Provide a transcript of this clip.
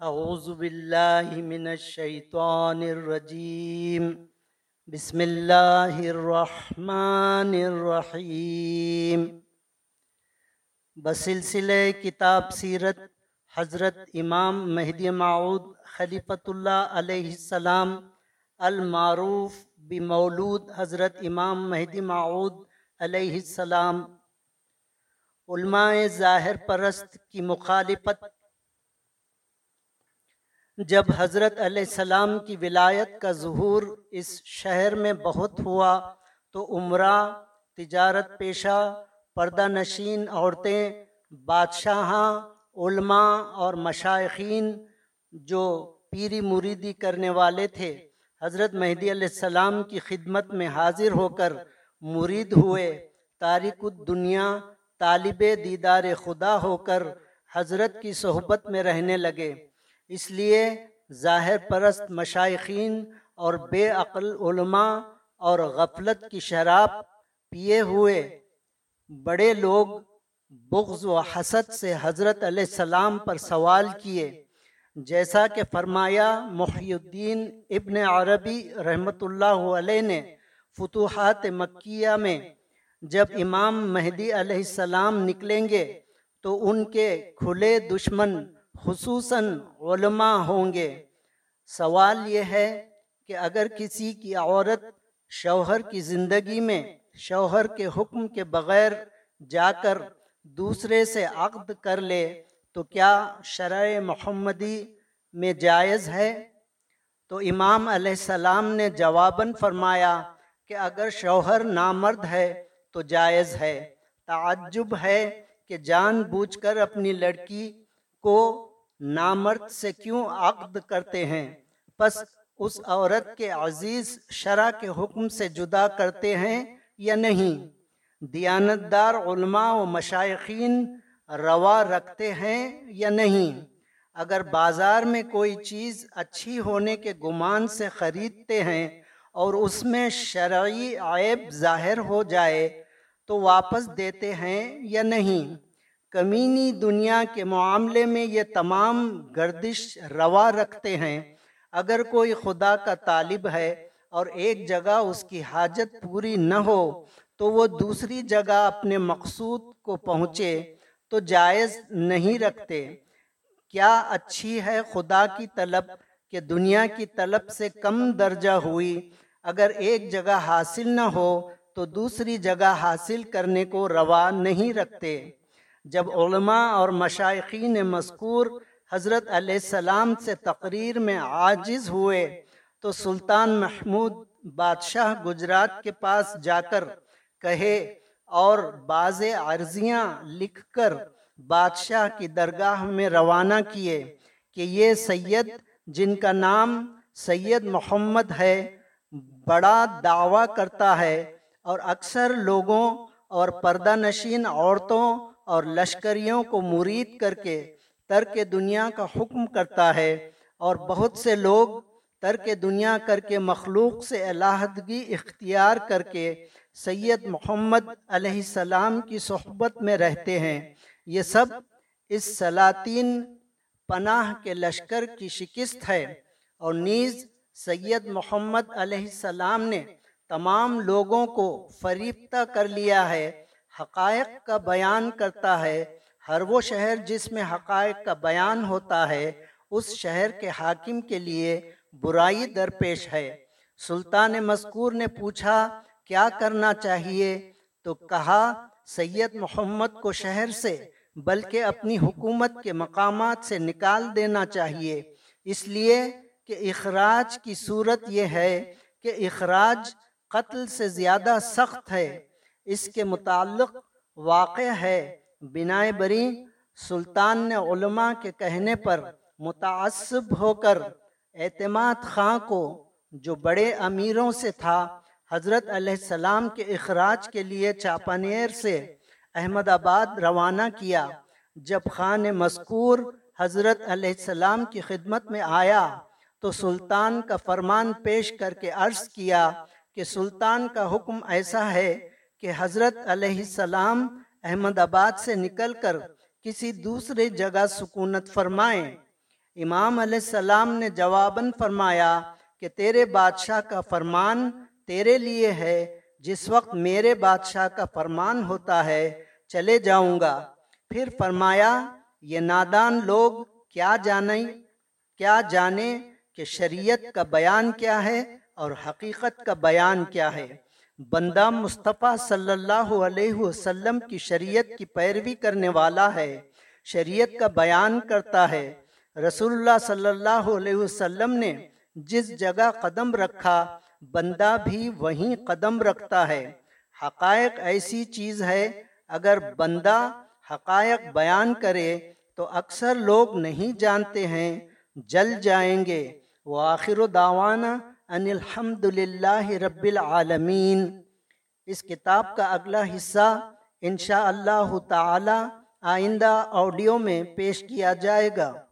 اعوذ باللہ من الشیطان الرجیم بسم اللہ الرحمن الرحیم بسلسلہ کتاب سیرت حضرت امام مہدی معود خلیفۃ اللہ علیہ السلام المعروف بمولود حضرت امام مہدی معود علیہ السلام، علماء ظاہر پرست کی مخالفت جب حضرت علیہ السلام کی ولایت کا ظہور اس شہر میں بہت ہوا تو عمرہ، تجارت پیشہ، پردہ نشین عورتیں، بادشاہاں، علماء اور مشائقین جو پیری مریدی کرنے والے تھے، حضرت مہدی علیہ السلام کی خدمت میں حاضر ہو کر مرید ہوئے۔ تاریخ الدنیا، طالب دیدار خدا ہو کر حضرت کی صحبت میں رہنے لگے۔ اس لیے ظاہر پرست مشائقین اور بے عقل علماء اور غفلت کی شراب پیے ہوئے بڑے لوگ بغض و حسد سے حضرت علیہ السلام پر سوال کیے۔ جیسا کہ فرمایا محی الدین ابن عربی رحمۃ اللہ علیہ نے فتوحات مکیہ میں، جب امام مہدی علیہ السلام نکلیں گے تو ان کے کھلے دشمن خصوصاً علماء ہوں گے۔ سوال یہ ہے کہ اگر کسی کی عورت شوہر کی زندگی میں شوہر کے حکم کے بغیر جا کر دوسرے سے عقد کر لے، تو کیا شرع محمدی میں جائز ہے؟ تو امام علیہ السلام نے جواباً فرمایا کہ اگر شوہر نامرد ہے تو جائز ہے۔ تعجب ہے کہ جان بوجھ کر اپنی لڑکی کو نامرد سے کیوں عقد کرتے ہیں؟ پس اس عورت کے عزیز شرع کے حکم سے جدا کرتے ہیں یا نہیں؟ دیانتدار علماء و مشائقین روا رکھتے ہیں یا نہیں؟ اگر بازار میں کوئی چیز اچھی ہونے کے گمان سے خریدتے ہیں اور اس میں شرعی عیب ظاہر ہو جائے تو واپس دیتے ہیں یا نہیں؟ کمینی دنیا کے معاملے میں یہ تمام گردش روا رکھتے ہیں۔ اگر کوئی خدا کا طالب ہے اور ایک جگہ اس کی حاجت پوری نہ ہو، تو وہ دوسری جگہ اپنے مقصود کو پہنچے تو جائز نہیں رکھتے۔ کیا اچھی ہے خدا کی طلب کہ دنیا کی طلب سے کم درجہ ہوئی؟ اگر ایک جگہ حاصل نہ ہو تو دوسری جگہ حاصل کرنے کو روا نہیں رکھتے۔ جب علماء اور مشائقین مذکور حضرت علیہ السلام سے تقریر میں عاجز ہوئے، تو سلطان محمود بادشاہ گجرات کے پاس جا کر کہے اور بعض عرضیاں لکھ کر بادشاہ کی درگاہ میں روانہ کیے کہ یہ سید جن کا نام سید محمد ہے، بڑا دعویٰ کرتا ہے اور اکثر لوگوں اور پردہ نشین عورتوں اور لشکریوں کو مرید کر کے ترک دنیا کا حکم کرتا ہے اور بہت سے لوگ ترک دنیا کر کے مخلوق سے علاحدگی اختیار کر کے سید محمد علیہ السلام کی صحبت میں رہتے ہیں۔ یہ سب اس سلاطین پناہ کے لشکر کی شکست ہے۔ اور نیز سید محمد علیہ السلام نے تمام لوگوں کو فریفتہ کر لیا ہے۔ حقائق کا بیان کرتا ہے۔ ہر وہ شہر جس میں حقائق کا بیان ہوتا ہے، اس شہر کے حاکم کے لیے برائی درپیش ہے۔ سلطان مذکور نے پوچھا، کیا کرنا چاہیے؟ تو کہا، سید محمد کو شہر سے، بلکہ اپنی حکومت کے مقامات سے نکال دینا چاہیے۔ اس لیے کہ اخراج کی صورت یہ ہے کہ اخراج قتل سے زیادہ سخت ہے۔ اس کے متعلق واقع ہے۔ بنائے بری سلطان نے علماء کے کہنے پر متعصب ہو کر اعتماد خاں کو، جو بڑے امیروں سے تھا، حضرت علیہ السلام کے اخراج کے لیے چاپانیر سے احمد آباد روانہ کیا۔ جب خان مذکور حضرت علیہ السلام کی خدمت میں آیا، تو سلطان کا فرمان پیش کر کے عرض کیا کہ سلطان کا حکم ایسا ہے کہ حضرت علیہ السلام احمد آباد سے نکل کر کسی دوسرے جگہ سکونت فرمائیں۔ امام علیہ السلام نے جواباً فرمایا کہ تیرے بادشاہ کا فرمان تیرے لیے ہے، جس وقت میرے بادشاہ کا فرمان ہوتا ہے، چلے جاؤں گا۔ پھر فرمایا، یہ نادان لوگ کیا جانے کیا جانے کہ شریعت کا بیان کیا ہے اور حقیقت کا بیان کیا ہے؟ بندہ مصطفیٰ صلی اللہ علیہ وسلم کی شریعت کی پیروی کرنے والا ہے، شریعت کا بیان کرتا ہے۔ رسول اللہ صلی اللہ علیہ وسلم نے جس جگہ قدم رکھا، بندہ بھی وہیں قدم رکھتا ہے۔ حقائق ایسی چیز ہے، اگر بندہ حقائق بیان کرے تو اکثر لوگ نہیں جانتے ہیں، جل جائیں گے۔ وآخر دعوانا ان الحمد للہ رب العالمین۔ اس کتاب کا اگلا حصہ انشاء اللہ تعالی آئندہ آڈیو میں پیش کیا جائے گا۔